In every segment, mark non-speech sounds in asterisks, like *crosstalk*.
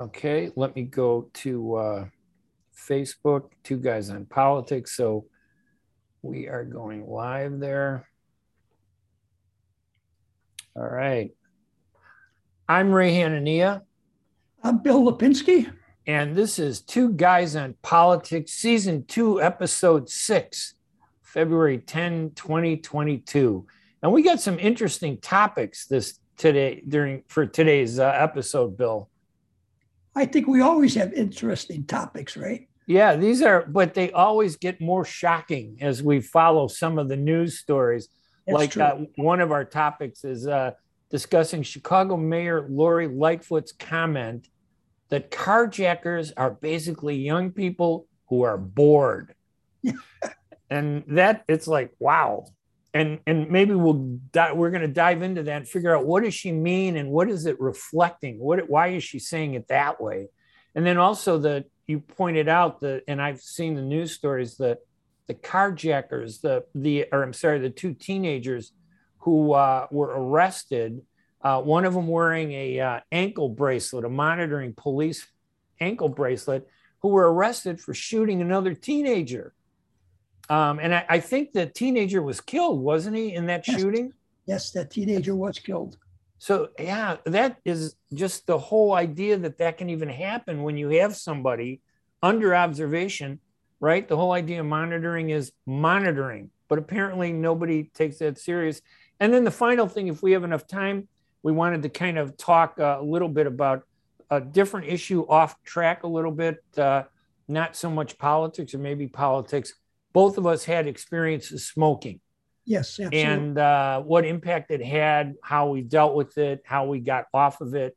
Okay, let me go to uh, Facebook, Two Guys on Politics. So we are going live there. All right. I'm Ray Hanania. I'm Bill Lipinski. And this is Two Guys on Politics, Season 2, Episode 6, February 10, 2022. And we got some interesting topics this today during for today's uh, episode, Bill. I think we always have interesting topics, right? Yeah, these are, but they always get more shocking as we follow some of the news stories. That's like uh, one of our topics is uh, discussing Chicago Mayor Lori Lightfoot's comment that carjackers are basically young people who are bored. *laughs* and that it's like, wow. And and maybe we'll di- we're going to dive into that and figure out what does she mean and what is it reflecting? What why is she saying it that way? And then also the you pointed out that, and I've seen the news stories that the carjackers, the the or I'm sorry, the two teenagers who uh, were arrested. Uh, one of them wearing a uh, ankle bracelet, a monitoring police ankle bracelet, who were arrested for shooting another teenager. Um, and I, I, think the teenager was killed, wasn't he, in that yes. shooting? Yes, that teenager was killed. So yeah, that is just the whole idea that that can even happen when you have somebody under observation, right? The whole idea of monitoring is monitoring, but apparently nobody takes that serious. And then the final thing, if we have enough time, we wanted to kind of talk a little bit about a different issue off track a little bit, uh, not so much politics or maybe politics. Both of us had experiences smoking. Yes, absolutely. and uh, what impact it had, how we dealt with it, how we got off of it.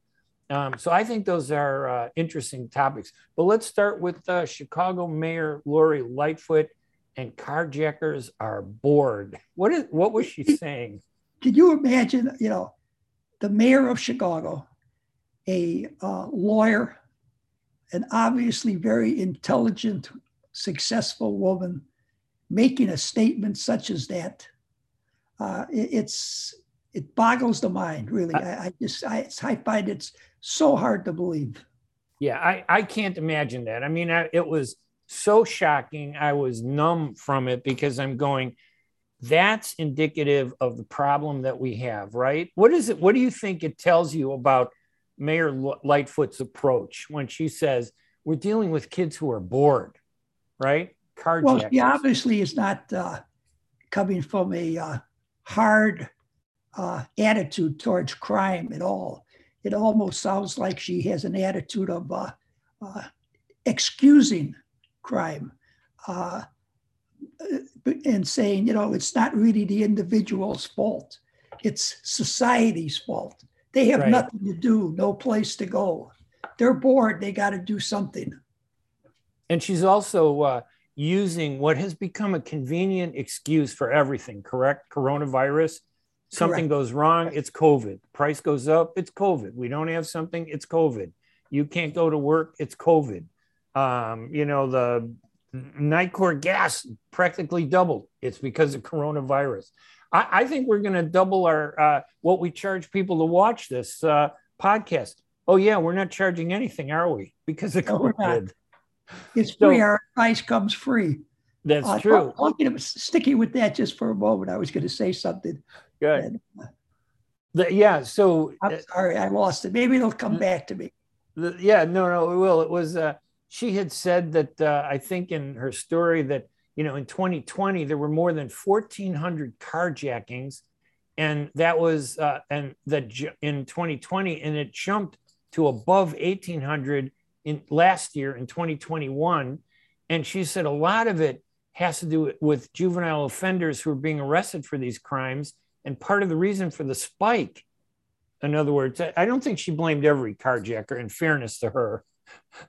Um, so I think those are uh, interesting topics. But let's start with uh, Chicago Mayor Lori Lightfoot and carjackers are bored. What is what was she saying? Can you imagine? You know, the mayor of Chicago, a uh, lawyer, an obviously very intelligent, successful woman, making a statement such as that uh, it, it's it boggles the mind really. I, I just I, I find it's so hard to believe. Yeah i i can't imagine that. I mean I, it was so shocking. I was numb from it because i'm going that's indicative of the problem that we have right? What is it what do you think it tells you about mayor lightfoot's approach when she says we're dealing with kids who are bored right Carjackers. well she obviously is not uh, coming from a uh, hard uh, attitude towards crime at all. It almost sounds like she has an attitude of uh, uh, excusing crime uh, and saying, you know, it's not really the individual's fault, it's society's fault. They have right. nothing to do, no place to go. They're bored, they got to do something. And she's also uh, using what has become a convenient excuse for everything, correct? Coronavirus. Something correct. goes wrong, it's COVID. Price goes up, it's COVID. We don't have something, it's COVID. You can't go to work, it's COVID. Um, you know, the Nicor gas practically doubled. It's because of coronavirus. I, I think we're going to double our uh, what we charge people to watch this uh, podcast. Oh yeah, we're not charging anything, are we? Because of COVID. It's free. Our advice comes free. That's uh, true. I'm to sticky with that just for a moment. I was going to say something. Good. And, uh, the, yeah. So I'm uh, sorry, I lost it. Maybe it'll come back to me. The, yeah. No. No. It will. It was. Uh, she had said that uh, I think in her story that you know in 2020 there were more than 1,400 carjackings, and that was uh, and that in 2020 and it jumped to above 1,800 in last year in 2021. And she said a lot of it has to do with juvenile offenders who are being arrested for these crimes. And part of the reason for the spike, in other words, I don't think she blamed every carjacker, in fairness to her.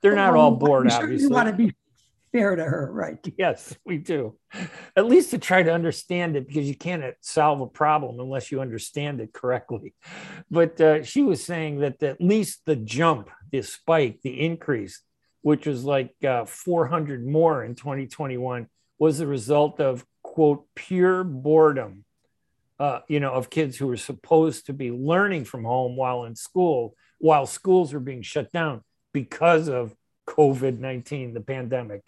They're not all bored, obviously. You want to be fair to her, right? *laughs* Yes, we do. At least to try to understand it because you can't solve a problem unless you understand it correctly. But uh, she was saying that at least the jump, the spike, the increase, which was like uh, 400 more in 2021, was the result of, quote, pure boredom. Uh, you know, of kids who were supposed to be learning from home while in school, while schools were being shut down because of COVID 19, the pandemic.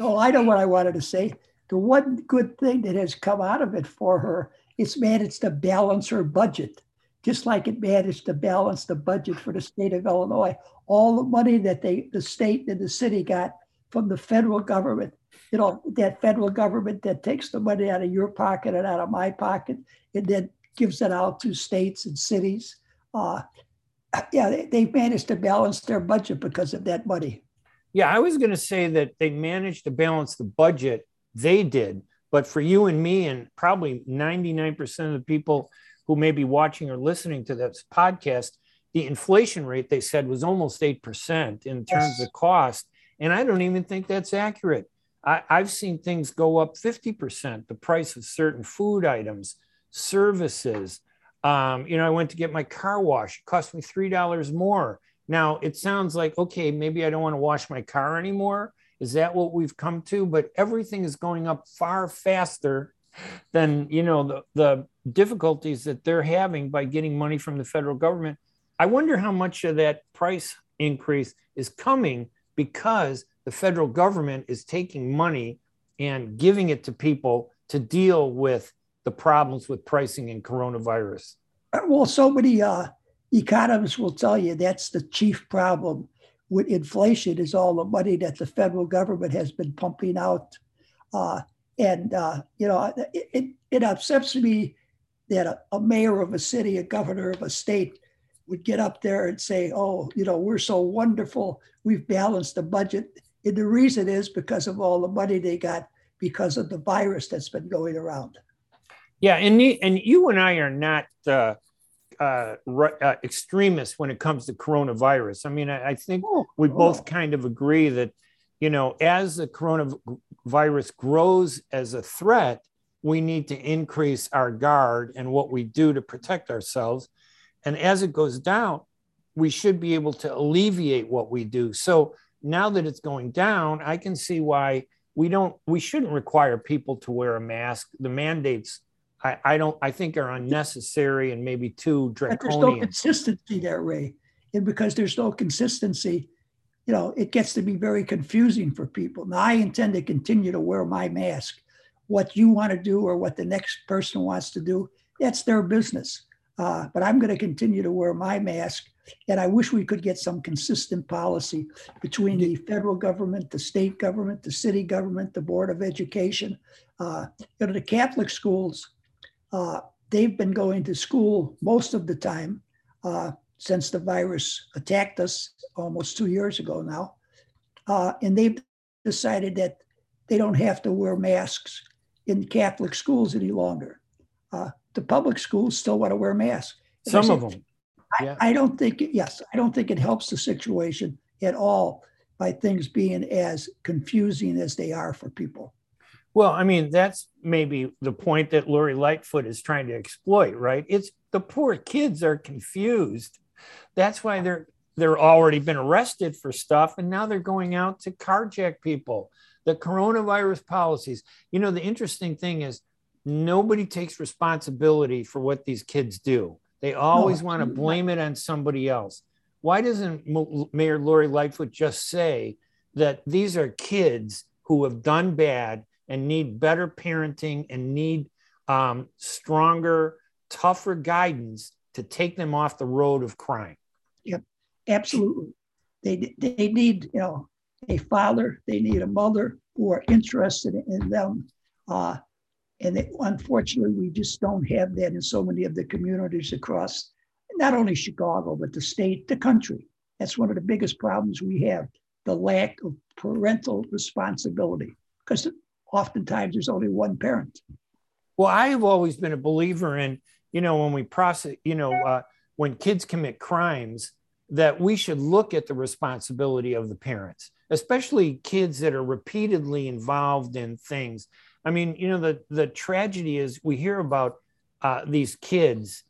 Oh, I know what I wanted to say. The one good thing that has come out of it for her, it's managed to balance her budget, just like it managed to balance the budget for the state of Illinois. All the money that they, the state and the city got from the federal government, you know, that federal government that takes the money out of your pocket and out of my pocket, and then gives it out to states and cities. Uh, yeah, they, they've managed to balance their budget because of that money. Yeah, I was going to say that they managed to balance the budget. They did. But for you and me, and probably 99% of the people who may be watching or listening to this podcast, the inflation rate they said was almost 8% in terms yes. of cost. And I don't even think that's accurate. I, have seen things go up 50%, the price of certain food items, services. Um, you know, I went to get my car wash, it cost me $3 more. Now it sounds like, okay, maybe I don't want to wash my car anymore. Is that what we've come to? But everything is going up far faster than, you know, the, the difficulties that they're having by getting money from the federal government. I wonder how much of that price increase is coming because the federal government is taking money and giving it to people to deal with the problems with pricing and coronavirus? Well, so many uh, economists will tell you that's the chief problem with inflation is all the money that the federal government has been pumping out. Uh, and, uh, you know, it, it, it, upsets me that a, a mayor of a city, a governor of a state would get up there and say, oh, you know, we're so wonderful. We've balanced the budget. And the reason is because of all the money they got because of the virus that's been going around. Yeah, and and you and I are not uh, uh, uh, extremists when it comes to coronavirus. I mean, I, I think oh, we oh. both kind of agree that you know, as the coronavirus grows as a threat, we need to increase our guard and what we do to protect ourselves. And as it goes down, we should be able to alleviate what we do. So now that it's going down, I can see why we don't we shouldn't require people to wear a mask. The mandates I, I don't I think are unnecessary and maybe too draconian. But there's no consistency there, Ray. And because there's no consistency, you know, it gets to be very confusing for people. Now I intend to continue to wear my mask. What you want to do or what the next person wants to do, that's their business. Uh, but I'm going to continue to wear my mask. And I wish we could get some consistent policy between the federal government, the state government, the city government, the Board of Education. Uh, you know, the Catholic schools uh, they've been going to school most of the time uh, since the virus attacked us almost two years ago now. Uh, and they've decided that they don't have to wear masks in Catholic schools any longer. Uh, the public schools still want to wear masks. Some of them. Yeah. I, I don't think, yes, I don't think it helps the situation at all by things being as confusing as they are for people. Well, I mean, that's maybe the point that Lori Lightfoot is trying to exploit, right? It's the poor kids are confused. That's why they're they're already been arrested for stuff and now they're going out to carjack people. The coronavirus policies. You know, the interesting thing is nobody takes responsibility for what these kids do. They always no, want to blame it on somebody else. Why doesn't Mayor Lori Lightfoot just say that these are kids who have done bad and need better parenting and need um, stronger, tougher guidance to take them off the road of crime. Yep, absolutely. They, they need, you know, a father, they need a mother who are interested in them. Uh, and they, unfortunately, we just don't have that in so many of the communities across not only Chicago, but the state, the country. That's one of the biggest problems we have the lack of parental responsibility. Because oftentimes there's only one parent. Well, I've always been a believer in, you know, when we process, you know, uh, when kids commit crimes, that we should look at the responsibility of the parents, especially kids that are repeatedly involved in things. I mean, you know, the the tragedy is we hear about uh, these kids,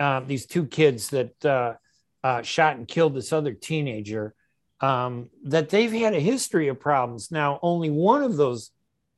uh, these two kids that uh, uh, shot and killed this other teenager, um, that they've had a history of problems. Now, only one of those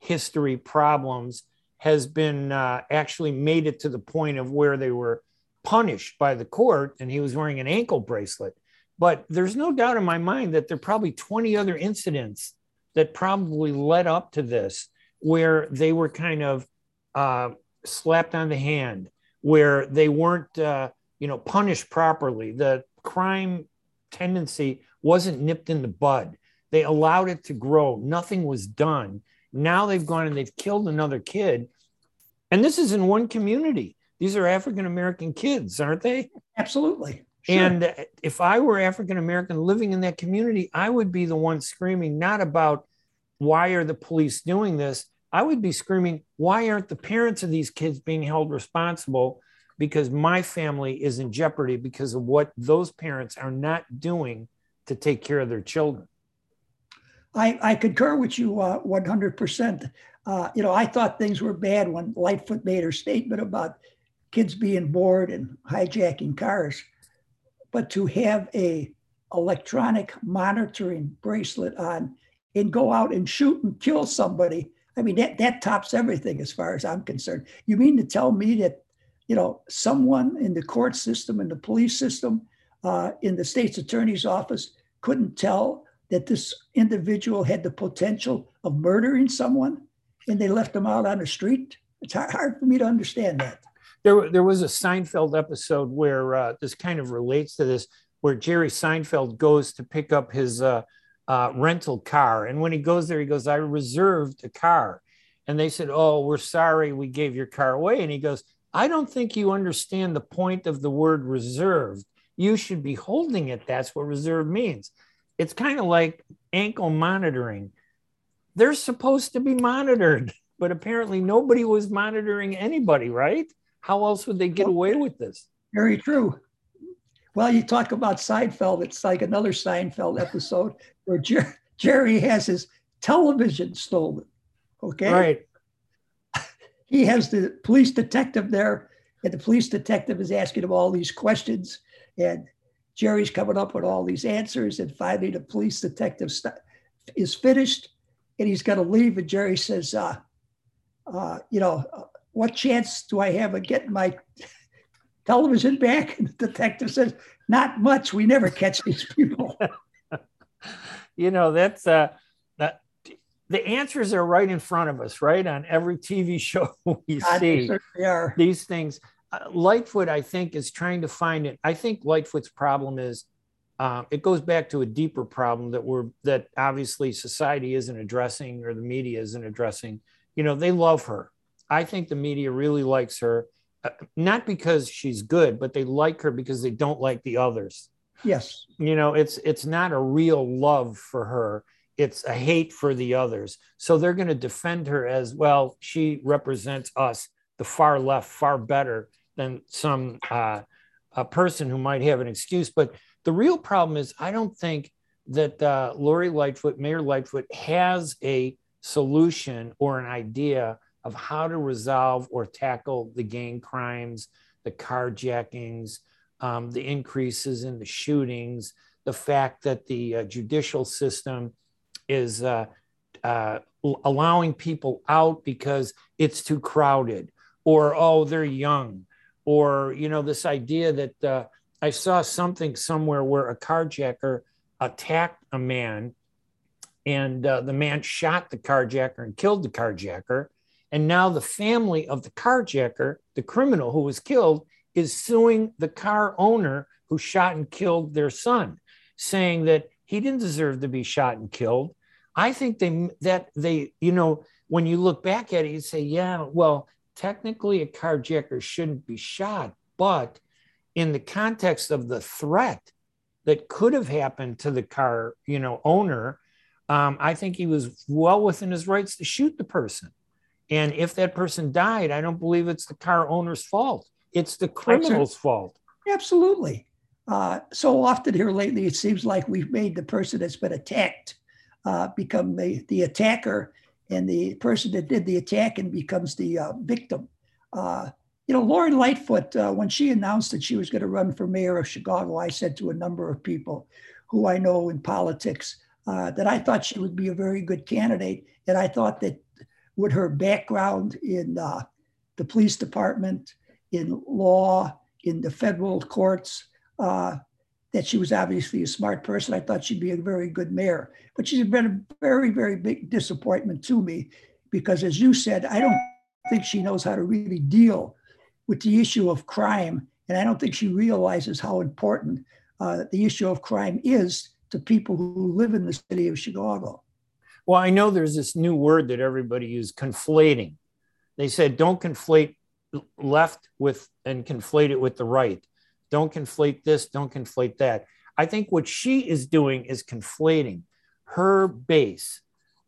history problems has been uh, actually made it to the point of where they were punished by the court and he was wearing an ankle bracelet. But there's no doubt in my mind that there are probably 20 other incidents that probably led up to this where they were kind of uh, slapped on the hand, where they weren't, uh, you know, punished properly. The crime tendency wasn't nipped in the bud. They allowed it to grow. Nothing was done. Now they've gone and they've killed another kid. And this is in one community. These are African American kids, aren't they? Absolutely. Sure. And if I were African American living in that community, I would be the one screaming not about why are the police doing this? I would be screaming, why aren't the parents of these kids being held responsible? Because my family is in jeopardy because of what those parents are not doing to take care of their children. I, I concur with you uh, 100%. Uh, you know, I thought things were bad when Lightfoot made her statement about kids being bored and hijacking cars. But to have a electronic monitoring bracelet on and go out and shoot and kill somebody, I mean, that, that tops everything as far as I'm concerned. You mean to tell me that, you know, someone in the court system, in the police system, uh, in the state's attorney's office couldn't tell that this individual had the potential of murdering someone and they left him out on the street. It's hard for me to understand that. There, there was a Seinfeld episode where uh, this kind of relates to this, where Jerry Seinfeld goes to pick up his uh, uh, rental car. And when he goes there, he goes, I reserved a car. And they said, Oh, we're sorry we gave your car away. And he goes, I don't think you understand the point of the word reserved. You should be holding it. That's what reserve means it's kind of like ankle monitoring. They're supposed to be monitored, but apparently nobody was monitoring anybody, right? How else would they get away with this? Very true. Well, you talk about Seinfeld. It's like another Seinfeld episode *laughs* where Jer- Jerry has his television stolen. Okay. Right. *laughs* He has the police detective there, and the police detective is asking him all these questions. And Jerry's coming up with all these answers, and finally the police detective st- is finished, and he's going to leave. And Jerry says, uh, uh, "You know, uh, what chance do I have of getting my *laughs* television back?" And the detective says, "Not much. We never catch these people." *laughs* you know, that's uh, that. The answers are right in front of us, right on every TV show *laughs* we God, see. These things Lightfoot, I think, is trying to find it. I think Lightfoot's problem is uh, it goes back to a deeper problem that we're that obviously society isn't addressing or the media isn't addressing. You know, they love her. I think the media really likes her, uh, not because she's good, but they like her because they don't like the others. Yes. You know, it's it's not a real love for her. It's a hate for the others. So they're going to defend her as well. She represents us, the far left, far better than some uh, a person who might have an excuse. But the real problem is, I don't think that uh, Lori Lightfoot, Mayor Lightfoot, has a solution or an idea of how to resolve or tackle the gang crimes, the carjackings, um, the increases in the shootings, the fact that the uh, judicial system is uh, uh, allowing people out because it's too crowded, or oh, they're young, or you know this idea that uh, I saw something somewhere where a carjacker attacked a man, and uh, the man shot the carjacker and killed the carjacker, and now the family of the carjacker, the criminal who was killed, is suing the car owner who shot and killed their son, saying that he didn't deserve to be shot and killed. I think they that they you know when you look back at it, you say, yeah, well technically a carjacker shouldn't be shot, but in the context of the threat that could have happened to the car, you know, owner, um, I think he was well within his rights to shoot the person. And if that person died, I don't believe it's the car owner's fault. It's the criminal's fault. Absolutely. Uh, so often here lately, it seems like we've made the person that's been attacked uh, become the, the attacker and the person that did the attack and becomes the uh, victim. Uh, you know, Lori Lightfoot, uh, when she announced that she was going to run for mayor of Chicago, I said to a number of people who I know in politics uh, that I thought she would be a very good candidate. And I thought that with her background in uh, the police department, in law, in the federal courts. Uh, that she was obviously a smart person. I thought she'd be a very good mayor, but she's been a very, very big disappointment to me because, as you said, I don't think she knows how to really deal with the issue of crime. And I don't think she realizes how important uh, the issue of crime is to people who live in the city of Chicago. Well, I know there's this new word that everybody uses conflating. They said don't conflate left with and conflate it with the right. Don't conflate this, don't conflate that. I think what she is doing is conflating her base,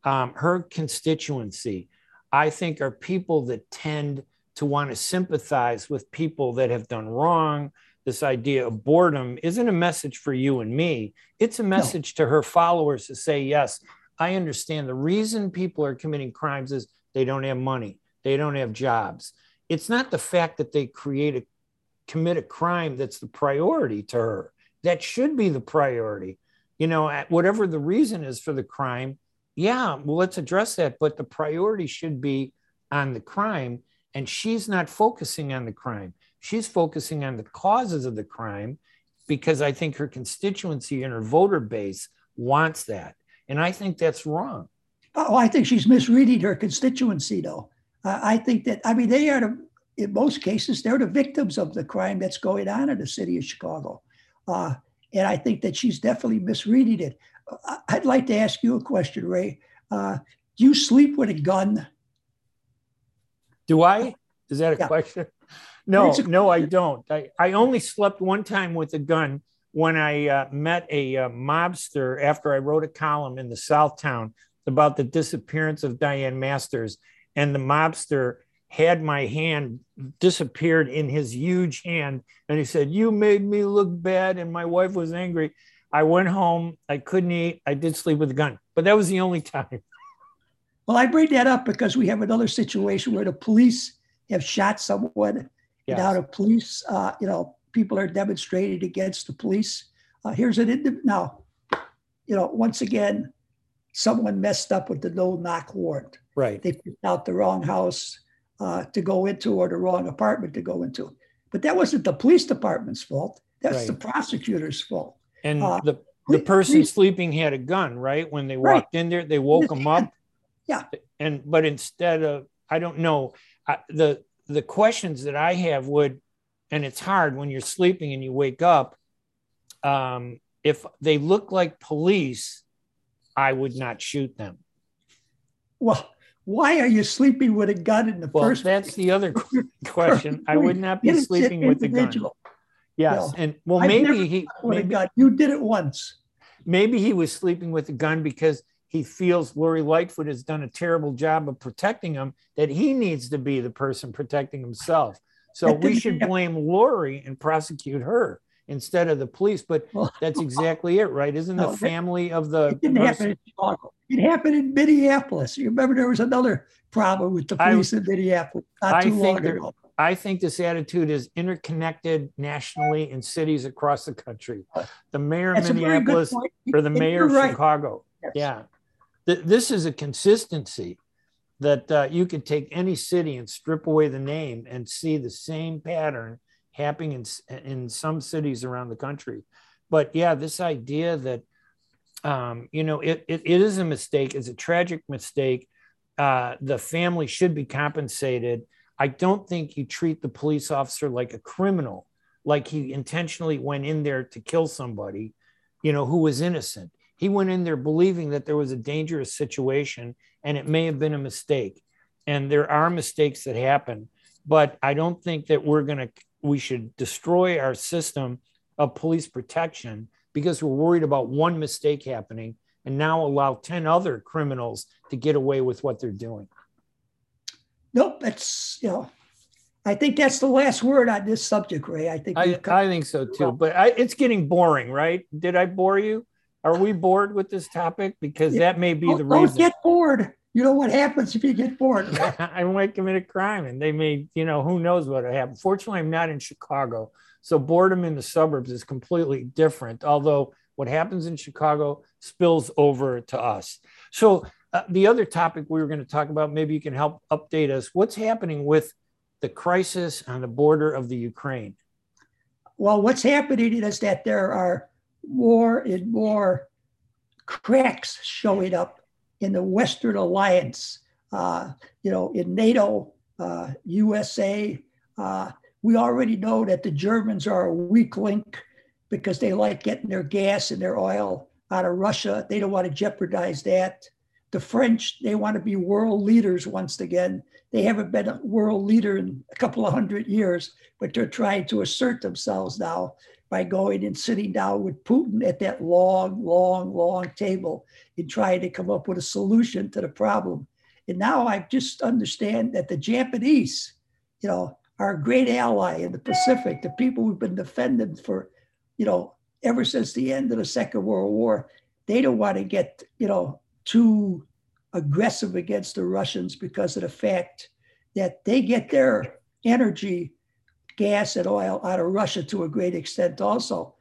um, her constituency. I think are people that tend to want to sympathize with people that have done wrong. This idea of boredom isn't a message for you and me. It's a message no. to her followers to say, yes, I understand the reason people are committing crimes is they don't have money, they don't have jobs. It's not the fact that they create a commit a crime that's the priority to her. That should be the priority. You know, whatever the reason is for the crime, yeah, well, let's address that. But the priority should be on the crime. And she's not focusing on the crime. She's focusing on the causes of the crime because I think her constituency and her voter base wants that. And I think that's wrong. Oh, I think she's misreading her constituency, though. Uh, I think that, I mean, they are the, in most cases, they're the victims of the crime that's going on in the city of Chicago. Uh, and I think that she's definitely misreading it. Uh, I'd like to ask you a question, Ray. Uh, do you sleep with a gun? Do I? Is that a yeah. question? No, a no, I don't. I, I only slept one time with a gun when I uh, met a uh, mobster after I wrote a column in the Southtown about the disappearance of Diane Masters. And the mobster had my hand disappeared in his huge hand. And he said, You made me look bad. And my wife was angry. I went home. I couldn't eat. I did sleep with a gun, but that was the only time. Well, I bring that up because we have another situation where the police have shot someone. Yes. Now the police, uh, you know, people are demonstrating against the police. Uh, here's an indiv- now, you know, once again, someone messed up with the no knock warrant. Right. They picked out the wrong house uh, to go into or the wrong apartment to go into. But that wasn't the police department's fault. That's right. the prosecutor's fault. And uh, the the person police, sleeping had a gun, right? When they walked right. in there, they woke him up. Yeah. And but instead of, I don't know, I, the the questions that I have would, and it's hard when you're sleeping and you wake up. Um, if they look like police, I would not shoot them. Well, why are you sleeping with a gun in the well, first that's the other *laughs* question. I would not be sleeping with a gun. Yes, and well, I've maybe he maybe, You did it once. Maybe he was sleeping with a gun because he feels Lori Lightfoot has done a terrible job of protecting him. That he needs to be the person protecting himself. So we should blame Lori and prosecute her instead of the police. But *laughs* that's *laughs* exactly it, right? Isn't the family of the it didn't happen in Chicago. It happened in Minneapolis. You remember there was another problem with the police I, in Minneapolis not I too long ago. I think this attitude is interconnected nationally in cities across the country. The mayor of Minneapolis or the mayor of right. Chicago. Yes. Yeah. Th- this is a consistency that uh, you could take any city and strip away the name and see the same pattern happening in, in some cities around the country. But yeah, this idea that um, you know, it, it, it is a mistake. It's a tragic mistake. Uh, the family should be compensated. I don't think you treat the police officer like a criminal, like he intentionally went in there to kill somebody, you know, who was innocent. He went in there believing that there was a dangerous situation and it may have been a mistake. And there are mistakes that happen, but I don't think that we're going to, we should destroy our system of police protection because we're worried about one mistake happening and now allow 10 other criminals to get away with what they're doing. Nope, that's, you know, I think that's the last word on this subject, Ray. I think I, I think so too, but I, it's getting boring, right? Did I bore you? Are we bored with this topic? Because that may be the don't reason. Don't get bored. You know what happens if you get bored. *laughs* I might commit a crime and they may, you know, who knows what will happen. Fortunately, I'm not in Chicago. So boredom in the suburbs is completely different, although what happens in Chicago spills over to us. So uh, the other topic we were going to talk about, maybe you can help update us. What's happening with the crisis on the border of the Ukraine? well, what's happening is that there are more and more cracks showing up in the Western alliance, uh, you know, in NATO, uh, USA. Uh, we already know that the Germans are a weak link because they like getting their gas and their oil out of Russia. They don't want to jeopardize that. The French, they want to be world leaders once again. They haven't been a world leader in a couple of hundred years, but they're trying to assert themselves now by going and sitting down with Putin at that long, long, long table and trying to come up with a solution to the problem. And now I just understand that the Japanese, you know, are a great ally in the Pacific, the people who've been defending for, you know, ever since the end of the Second World War. They don't want to get, you know, too aggressive against the Russians because of the fact that they get their energy, gas, and oil out of Russia to a great extent also.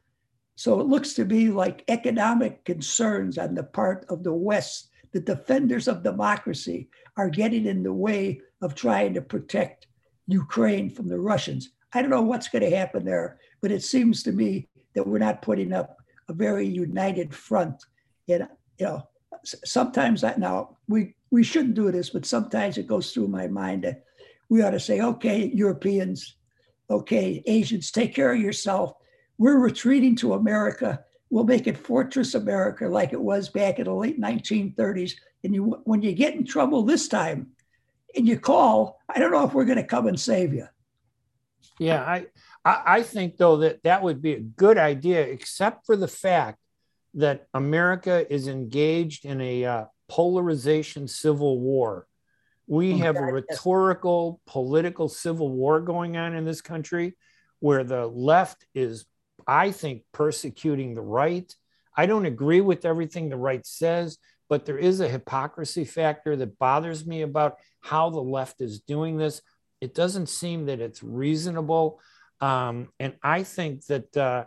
So it looks to me like economic concerns on the part of the West, the defenders of democracy, are getting in the way of trying to protect Ukraine from the Russians. I don't know what's going to happen there, but it seems to me that we're not putting up a very united front. And you know, sometimes I now we we shouldn't do this, but sometimes it goes through my mind that we ought to say, okay, Europeans, okay, Asians, take care of yourself. We're retreating to America. We'll make it Fortress America like it was back in the late 1930s. And you, when you get in trouble this time, and you call, I don't know if we're going to come and save you. Yeah, I I think though that that would be a good idea, except for the fact that America is engaged in a uh, polarization civil war. We oh, have a rhetorical political civil war going on in this country where the left is, I think, persecuting the right. I don't agree with everything the right says, but there is a hypocrisy factor that bothers me about how the left is doing this. It doesn't seem that it's reasonable. Um, and I think that, uh,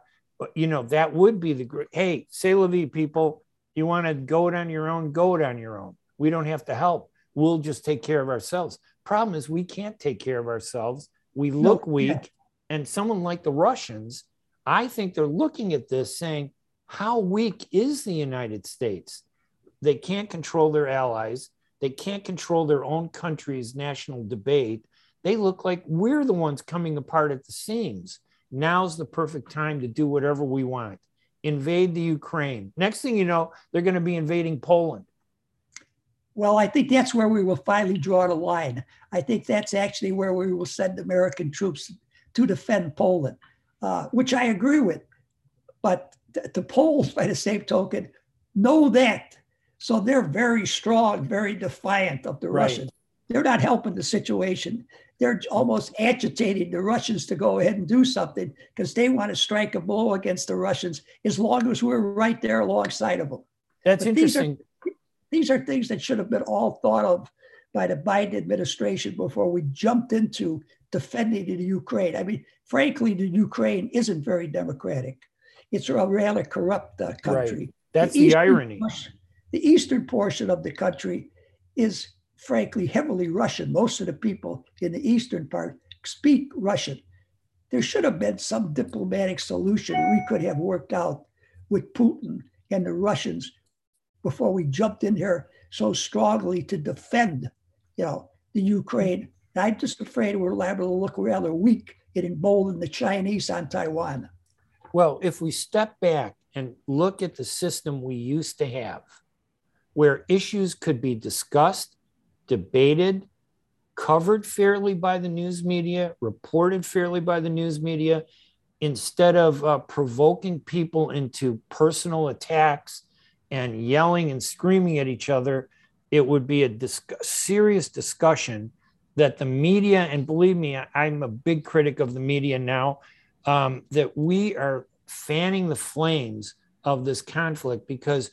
you know, that would be the great, hey, say la vie, people, you want to go it on your own, go it on your own. We don't have to help. We'll just take care of ourselves. Problem is, we can't take care of ourselves. We look no, weak. Yeah. And someone like the Russians, I think they're looking at this saying, how weak is the United States? They can't control their allies. They can't control their own country's national debate. They look like we're the ones coming apart at the seams. Now's the perfect time to do whatever we want. Invade the Ukraine. Next thing you know, they're going to be invading Poland. Well, I think that's where we will finally draw the line. I think that's actually where we will send American troops to defend Poland, uh, which I agree with. But the Poles, by the same token, know that. So they're very strong, very defiant of the right. Russians. They're not helping the situation they're almost agitating the Russians to go ahead and do something because they want to strike a blow against the Russians as long as we're right there alongside of them. That's but interesting. These are, these are things that should have been all thought of by the Biden administration before we jumped into defending the Ukraine. I mean, frankly, the Ukraine isn't very democratic. It's a rather corrupt uh, country. Right. That's the, the irony. Portion, the eastern portion of the country is frankly heavily Russian. Most of the people in the eastern part speak Russian. There should have been some diplomatic solution we could have worked out with Putin and the Russians before we jumped in here so strongly to defend, you know, the Ukraine. I'm just afraid we're liable to look rather weak and embolden the Chinese on Taiwan. Well, if we step back and look at the system we used to have, where issues could be discussed debated, covered fairly by the news media, reported fairly by the news media, instead of uh, provoking people into personal attacks and yelling and screaming at each other, it would be a dis- serious discussion that the media, and believe me, I'm a big critic of the media now, um, that we are fanning the flames of this conflict because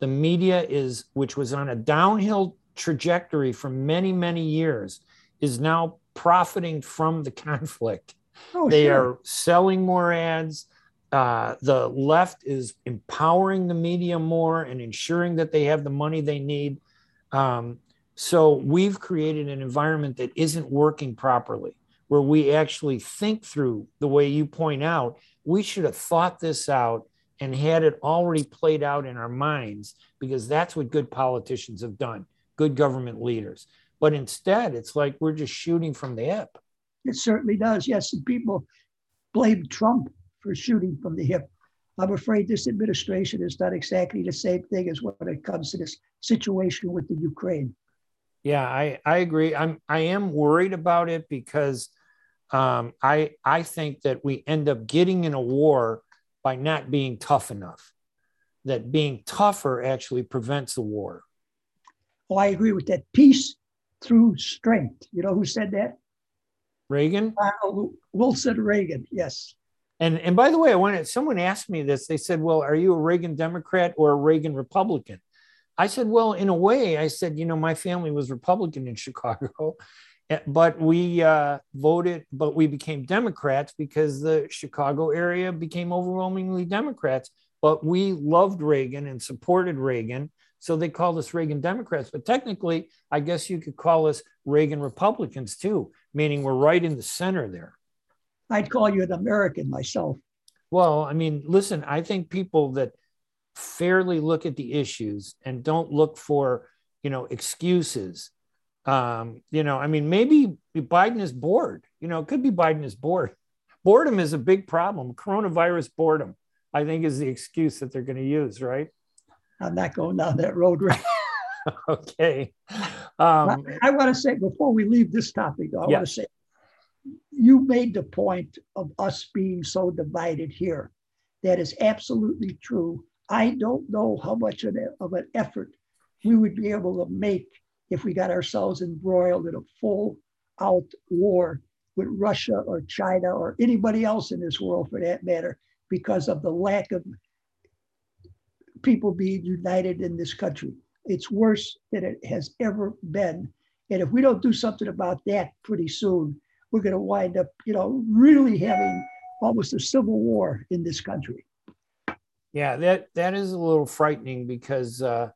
the media is, which was on a downhill trajectory for many, many years is now profiting from the *laughs* conflict. Oh, they sure. are selling more ads. Uh, the left is empowering the media more and ensuring that they have the money they need. Um, so we've created an environment that isn't working properly. where we actually think through the way you point out. We should have thought this out and had it already played out in our minds because that's what good politicians have done, good government leaders. But instead, it's like we're just shooting from the hip. It certainly does. Yes, people blame Trump for shooting from the hip. I'm afraid this administration has done exactly the same thing as when it comes to this situation with the Ukraine. Yeah, I, I agree. I'm I am worried about it because um, I I think that we end up getting in a war by not being tough enough. That being tougher actually prevents the war. Oh, I agree with that. Peace through strength. You know who said that? Reagan. Uh, Wilson Reagan. Yes. And and by the way, when someone asked me this, they said, "Well, are you a Reagan Democrat or a Reagan Republican?" I said, "Well, in a way, I said, you know, my family was Republican in *laughs* Chicago, eh, but we uh, voted, but we became Democrats because the Chicago area became overwhelmingly Democrats. But we loved Reagan and supported Reagan, so they called us Reagan Democrats. But technically, I guess you could call us Reagan Republicans too, meaning we're right in the center there." I'd call you an American myself. Well, I mean, listen, I think people that fairly look at the issues and don't look for, you know, excuses. Um, you know, I mean, maybe Biden is bored. You know, it could be Biden is bored. Boredom is a big problem. Coronavirus boredom, I think, is the excuse that they're going to use, right? I'm not going down that road, right? *laughs* *laughs* okay. Um, I, I want to say before we leave this topic, though, I yeah. want to say you made the point of us being so divided here. That is absolutely true. I don't know how much of an effort we would be able to make if we got ourselves embroiled in a full out war with Russia or China or anybody else in this world for that matter, because of the lack of people being united in this country. It's worse than it has ever been. And if we don't do something about that pretty soon, we're going to wind up, you know, really having almost a civil war in this country. Yeah, that that is a little frightening because uh,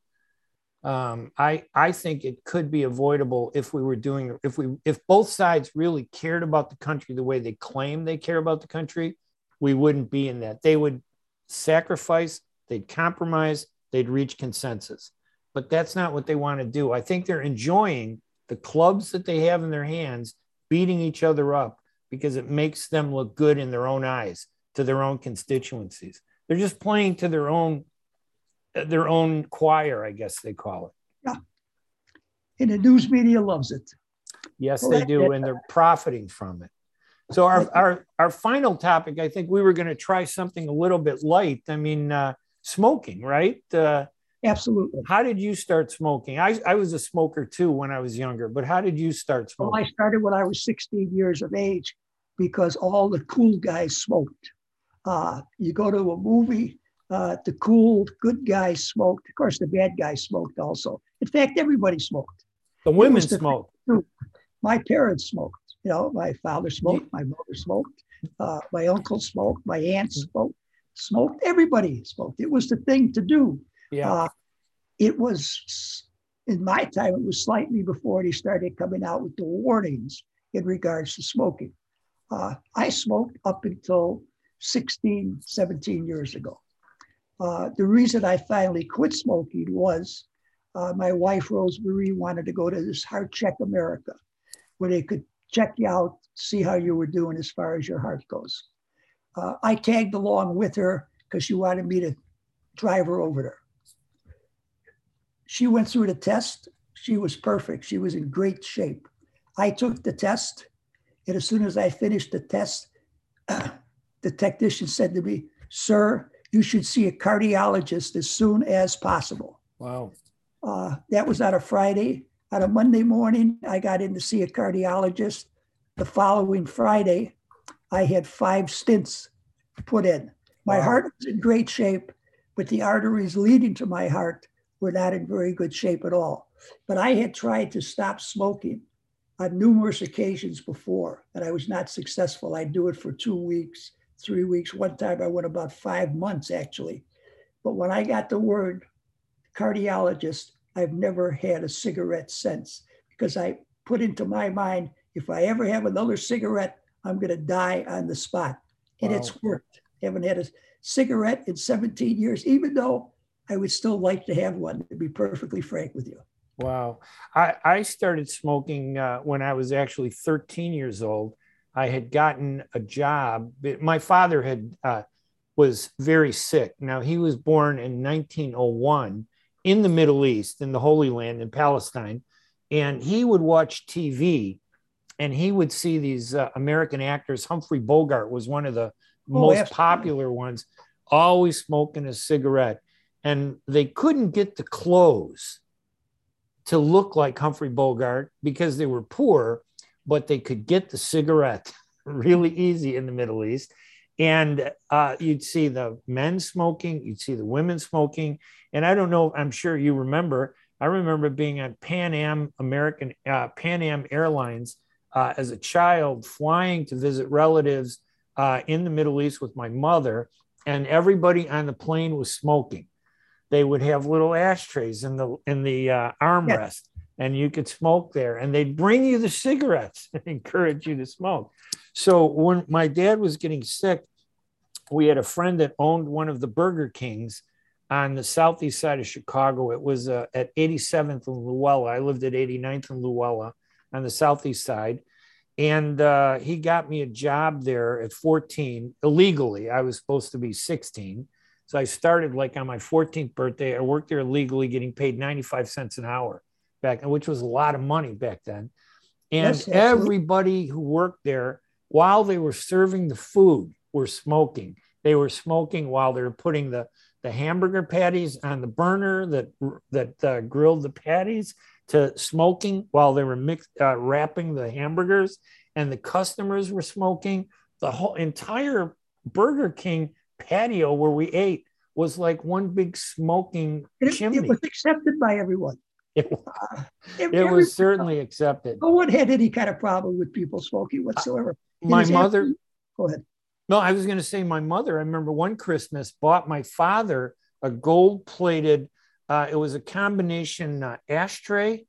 um, I I think it could be avoidable if we were doing if we if both sides really cared about the country the way they claim they care about the country, we wouldn't be in that. They would sacrifice, they'd compromise, they'd reach consensus. But that's not what they want to do. I think they're enjoying the clubs that they have in their hands beating each other up because it makes them look good in their own eyes to their own constituencies. They're just playing to their own their own choir, I guess they call it. Yeah. And the news media loves it. Yes, well, they do, and they're profiting from it. So our, our our final topic, I think we were going to try something a little bit light. I mean, uh, smoking, right? Uh, Absolutely. How did you start smoking? I, I was a smoker too when I was younger, but how did you start smoking? Well, I started when I was 16 years of age because all the cool guys smoked. Uh, you go to a movie, uh, the cool, good guys smoked. Of course, the bad guys smoked also. In fact, everybody smoked. The women the smoked. My parents smoked. You know, my father smoked, my mother smoked, uh, my uncle smoked, my aunt mm. smoked, smoked. Everybody smoked. It was the thing to do. Yeah. Uh, it was, in my time, it was slightly before he started coming out with the warnings in regards to smoking. Uh, I smoked up until 16, 17 years ago. Uh, the reason I finally quit smoking was uh, my wife, Rosemary, wanted to go to this Heart Check America, where they could check you out, see how you were doing as far as your heart goes. Uh, I tagged along with her because she wanted me to drive her over there she went through the test. She was perfect. She was in great shape. I took the test, and as soon as I finished the test, uh, *clears throat* the technician said to me, Sir, you should see a cardiologist as soon as possible. Wow. Uh, that was on a Friday. On a Monday morning, I got in to see a cardiologist. The following Friday, I had five stints put in. My wow. heart was in great shape, but the arteries leading to my heart were not in very good shape at all. But I had tried to stop smoking on numerous occasions before, and I was not successful. I'd do it for two weeks, three weeks. One time I went about five months actually. But when I got the word cardiologist, I've never had a cigarette since because I put into my mind if I ever have another cigarette, I'm going to die on the spot. And wow. it's worked. I haven't had a cigarette in 17 years, even though I would still like to have one, to be perfectly frank with you. Wow. I, I started smoking uh, when I was actually 13 years old. I had gotten a job. My father had uh, was very sick. Now he was born in 1901 in the Middle East, in the Holy Land, in Palestine, and he would watch TV, and he would see these uh, American actors. Humphrey Bogart was one of the oh, most absolutely. popular ones, always smoking a cigarette, and they couldn't get the clothes to look like Humphrey Bogart because they were poor, but they could get the cigarette *laughs* really easy in the Middle East and uh, you'd see the men smoking, you'd see the women smoking, and I don't know. I'm sure you remember. I remember being on Pan Am American uh, Pan Am Airlines uh, as a child, flying to visit relatives uh, in the Middle East with my mother, and everybody on the plane was smoking. They would have little ashtrays in the in the uh, armrest, and you could smoke there. And they'd bring you the cigarettes *laughs* and encourage you to smoke. So when my dad was getting sick, we had a friend that owned one of the Burger Kings on the southeast side of Chicago. It was uh, at 87th and Luella. I lived at 89th and Luella on the southeast side. And uh, he got me a job there at 14 illegally. I was supposed to be 16. So I started like on my 14th birthday. I worked there illegally, getting paid 95 cents an hour back, which was a lot of money back then. And yes, everybody who worked there while they were serving the food were smoking. They were smoking while they were putting the, the hamburger patties on the burner that, that uh, grilled the patties to smoking while they were mix, uh, wrapping the hamburgers. And the customers were smoking. The whole entire Burger King patio where we ate was like one big smoking it, chimney. It was accepted by everyone. It, uh, it was certainly accepted. No one had any kind of problem with people smoking whatsoever. my mother. Go ahead. No, I was going to say my mother. I remember one Christmas bought my father a gold plated. Uh, it was a combination uh, ashtray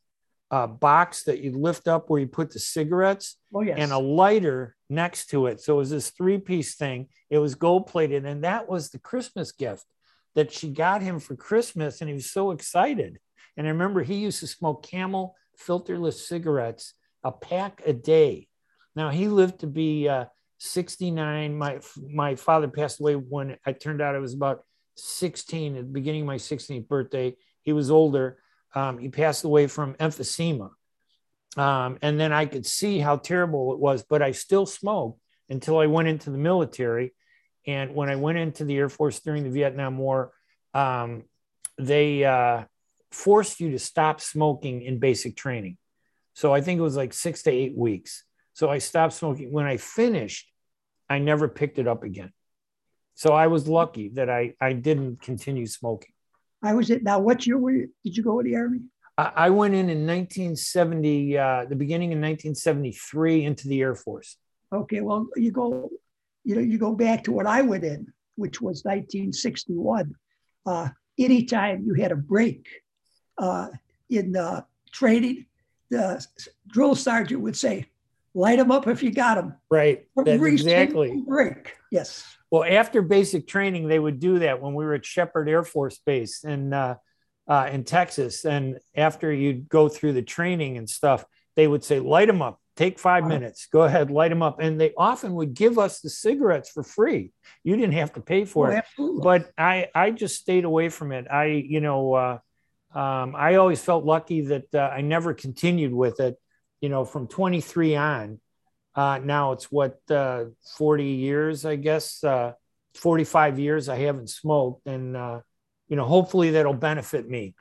uh, box that you lift up where you put the cigarettes oh, yes. and a lighter next to it. So it was this three piece thing. It was gold plated. And that was the Christmas gift that she got him for Christmas. And he was so excited. And I remember he used to smoke camel filterless cigarettes, a pack a day. Now he lived to be uh, 69. My my father passed away when I turned out I was about 16 at the beginning of my 16th birthday. He was older. Um, he passed away from emphysema. Um, and then I could see how terrible it was, but I still smoked until I went into the military. And when I went into the Air Force during the Vietnam War, um, they uh, forced you to stop smoking in basic training. So I think it was like six to eight weeks. So I stopped smoking. When I finished, I never picked it up again. So I was lucky that I, I didn't continue smoking. I was it. Now, what year were you, did you go to the Army? I, I went in in 1970, uh, the beginning of 1973 into the Air Force. Okay, well, you go, you know, you go back to what I went in, which was 1961. Uh, anytime you had a break uh, in uh, training, the drill sergeant would say, light them up if you got them. Right. That's exactly. Break. Yes. Well, after basic training, they would do that when we were at Sheppard Air Force Base in uh, uh, in Texas. And after you'd go through the training and stuff, they would say, "Light them up. Take five minutes. Go ahead, light them up." And they often would give us the cigarettes for free. You didn't have to pay for oh, it. Absolutely. But I I just stayed away from it. I you know. Uh, um, I always felt lucky that uh, I never continued with it you know, from 23 on, uh, now it's what, uh, 40 years, I guess, uh, 45 years I haven't smoked. And, uh, you know, hopefully that'll benefit me.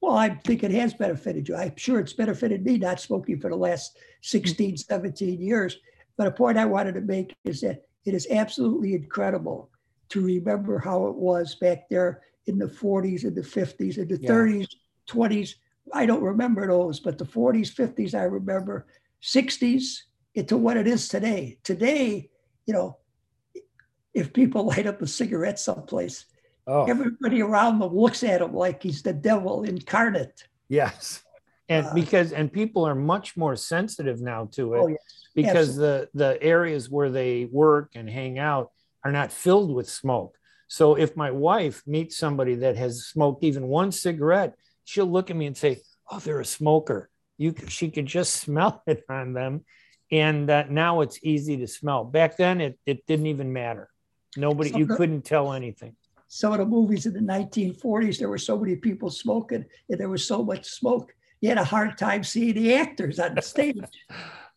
Well, I think it has benefited you. I'm sure it's benefited me not smoking for the last 16, 17 years. But a point I wanted to make is that it is absolutely incredible to remember how it was back there in the 40s and the 50s and the yeah. 30s, 20s, I don't remember those, but the 40s, 50s, I remember 60s into what it is today. Today, you know, if people *laughs* light up a cigarette someplace, oh. everybody around them looks at him like he's the devil incarnate. Yes. And Uh, because and people are much more sensitive now to it Oh, yes. because the the areas where they work and hang out are not filled with smoke. So if my wife meets somebody that has smoked even one cigarette, she'll look at me and say, "Oh, they're a smoker." You she could just *laughs* smell it on them, and uh, now it's easy to smell. Back then, it it didn't even matter. Nobody you couldn't tell anything. Some of the movies in the 1940s, there were so many people smoking and there was so much smoke. You had a hard time seeing the actors on the *laughs* stage.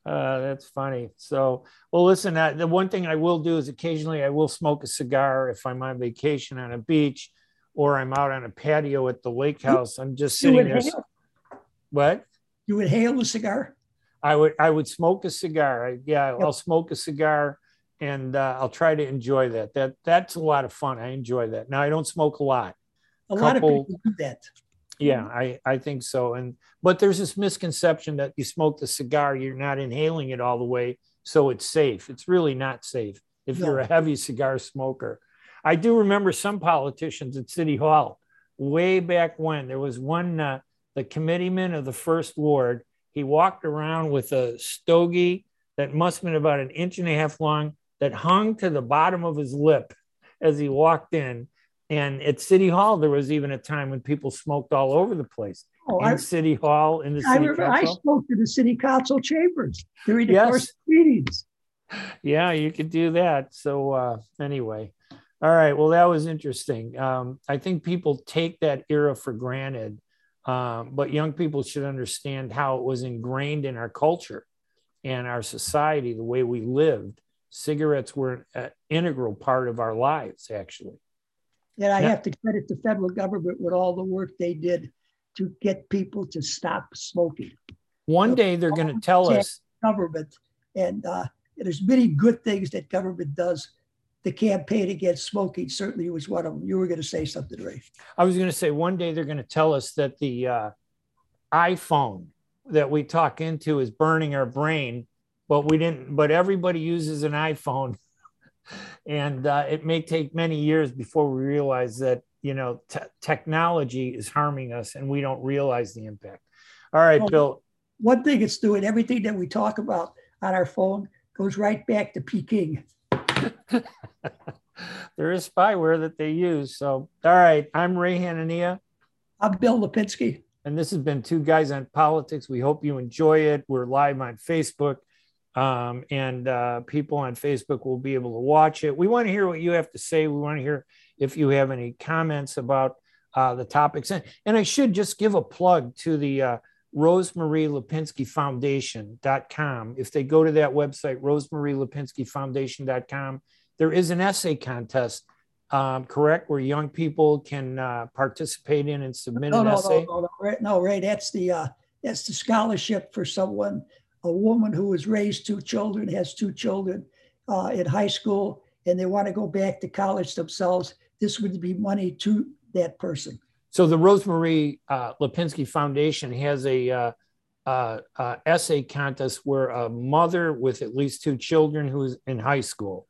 Uh, that's funny. So, well, listen. Uh, the one thing I will do is occasionally I will smoke a cigar if I'm on vacation on a beach, or I'm out on a patio at the lake house. I'm just sitting there. What? You inhale a cigar. I would I would smoke a cigar. I, yeah, I'll smoke a cigar, and uh, I'll try to enjoy that. That that's a lot of fun. I enjoy that. Now I don't smoke a lot. A lot of people do that. Yeah, I I think so. And but there's this misconception that you smoke the cigar, you're not inhaling it all the way, so it's safe. It's really not safe if you're a heavy cigar smoker. I do remember some politicians at City Hall way back when there was one uh, the committeeman of the first ward. He walked around with a stogie that must have been about an inch and a half long that hung to the bottom of his lip as he walked in. And at City Hall, there was even a time when people smoked all over the place. Oh, in I, City Hall, in the I, city remember I council. spoke to the city council chambers during the Yes. course meetings. Yeah, you could do that. So uh, anyway, all right. Well, that was interesting. Um, I think people take that era for granted, um, but young people should understand how it was ingrained in our culture and our society, the way we lived. Cigarettes were an integral part of our lives, actually. And I Yeah. have to credit the federal government with all the work they did to get people to stop smoking. One Yeah. day they're going to tell us Government, and uh, there's many good things that government does. The campaign against smoking certainly was one of them. You were going to say something, Ray. I was going to say one day they're going to tell us that the uh, iPhone that we talk into is burning our brain, but we didn't. But everybody uses an iPhone, *laughs* and uh, it may take many years before we realize that you know te- technology is harming us, and we don't realize the impact. All right, Well- Bill. One thing it's doing, everything that we talk about on our phone goes right back to Peking. *laughs* there is spyware that they use. So, all right, I'm Ray Hanania. I'm Bill Lipinski. And this has been Two Guys on Politics. We hope you enjoy it. We're live on Facebook, um, and uh, people on Facebook will be able to watch it. We want to hear what you have to say. We want to hear if you have any comments about uh, the topics. And, and I should just give a plug to the uh, Rosemarie Lipinski Foundation.com. If they go to that website, Rosemarie Lipinski Foundation.com, there is an essay contest um, correct? Where young people can uh, participate in and submit No, an no, essay. no, no, no, Ray, no, Ray, that's the, uh, that's the scholarship for someone, a woman who has raised two children, has two children uh, in high school, and they want to go back to college themselves. This would be money to that person. So the Rosemarie uh, Lipinski Foundation has a uh, uh, uh, essay contest where a mother with at least two children who's in high school.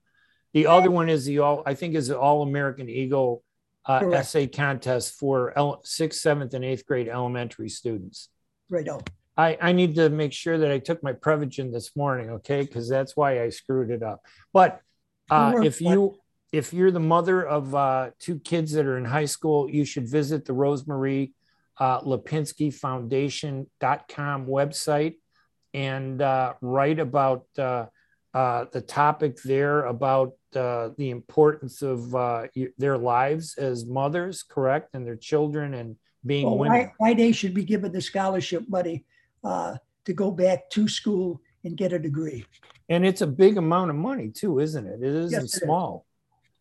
The other one is the all I think is the All American Eagle uh, essay contest for ele- sixth, seventh, and eighth grade elementary students. Right now. I, I need to make sure that I took my Prevagen this morning, okay? Because that's why I screwed it up. But uh, if you if you're the mother of uh, two kids that are in high school, you should visit the Rosemarie uh, Lipinski Foundation.com website and uh, write about uh, uh, the topic there about uh, the importance of uh, their lives as mothers, correct, and their children and being Well, women. why, why they should be given the scholarship money uh, to go back to school and get a degree. And it's a big amount of money too, isn't it? It isn't Yes, it is.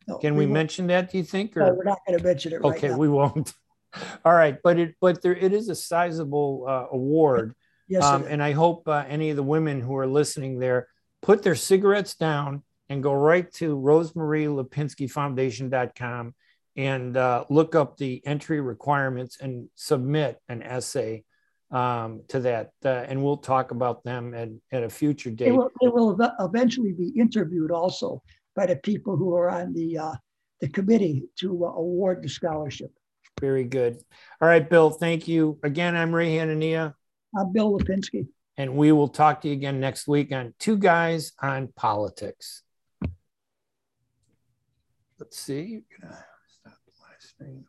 No, Can we won't- mention that? Do you think? No, we're not going to mention it right okay, now. we won't. *laughs* All right, but it but there it is a sizable uh, award, *laughs* Yes, um, and I hope uh, any of the women who are listening there put their cigarettes down and go right to Rosemarie.Lipinski and uh, look up the entry requirements and submit an essay um, to that, uh, and we'll talk about them at, at a future date. will, they will ev- eventually be interviewed also by the people who are on the, uh, the committee to uh, award the scholarship. Very good. All right, Bill, thank you. Again, I'm Ray Hanania. I'm Bill Lipinski. And we will talk to you again next week on Two Guys on Politics. Let's see. Stop the live stream.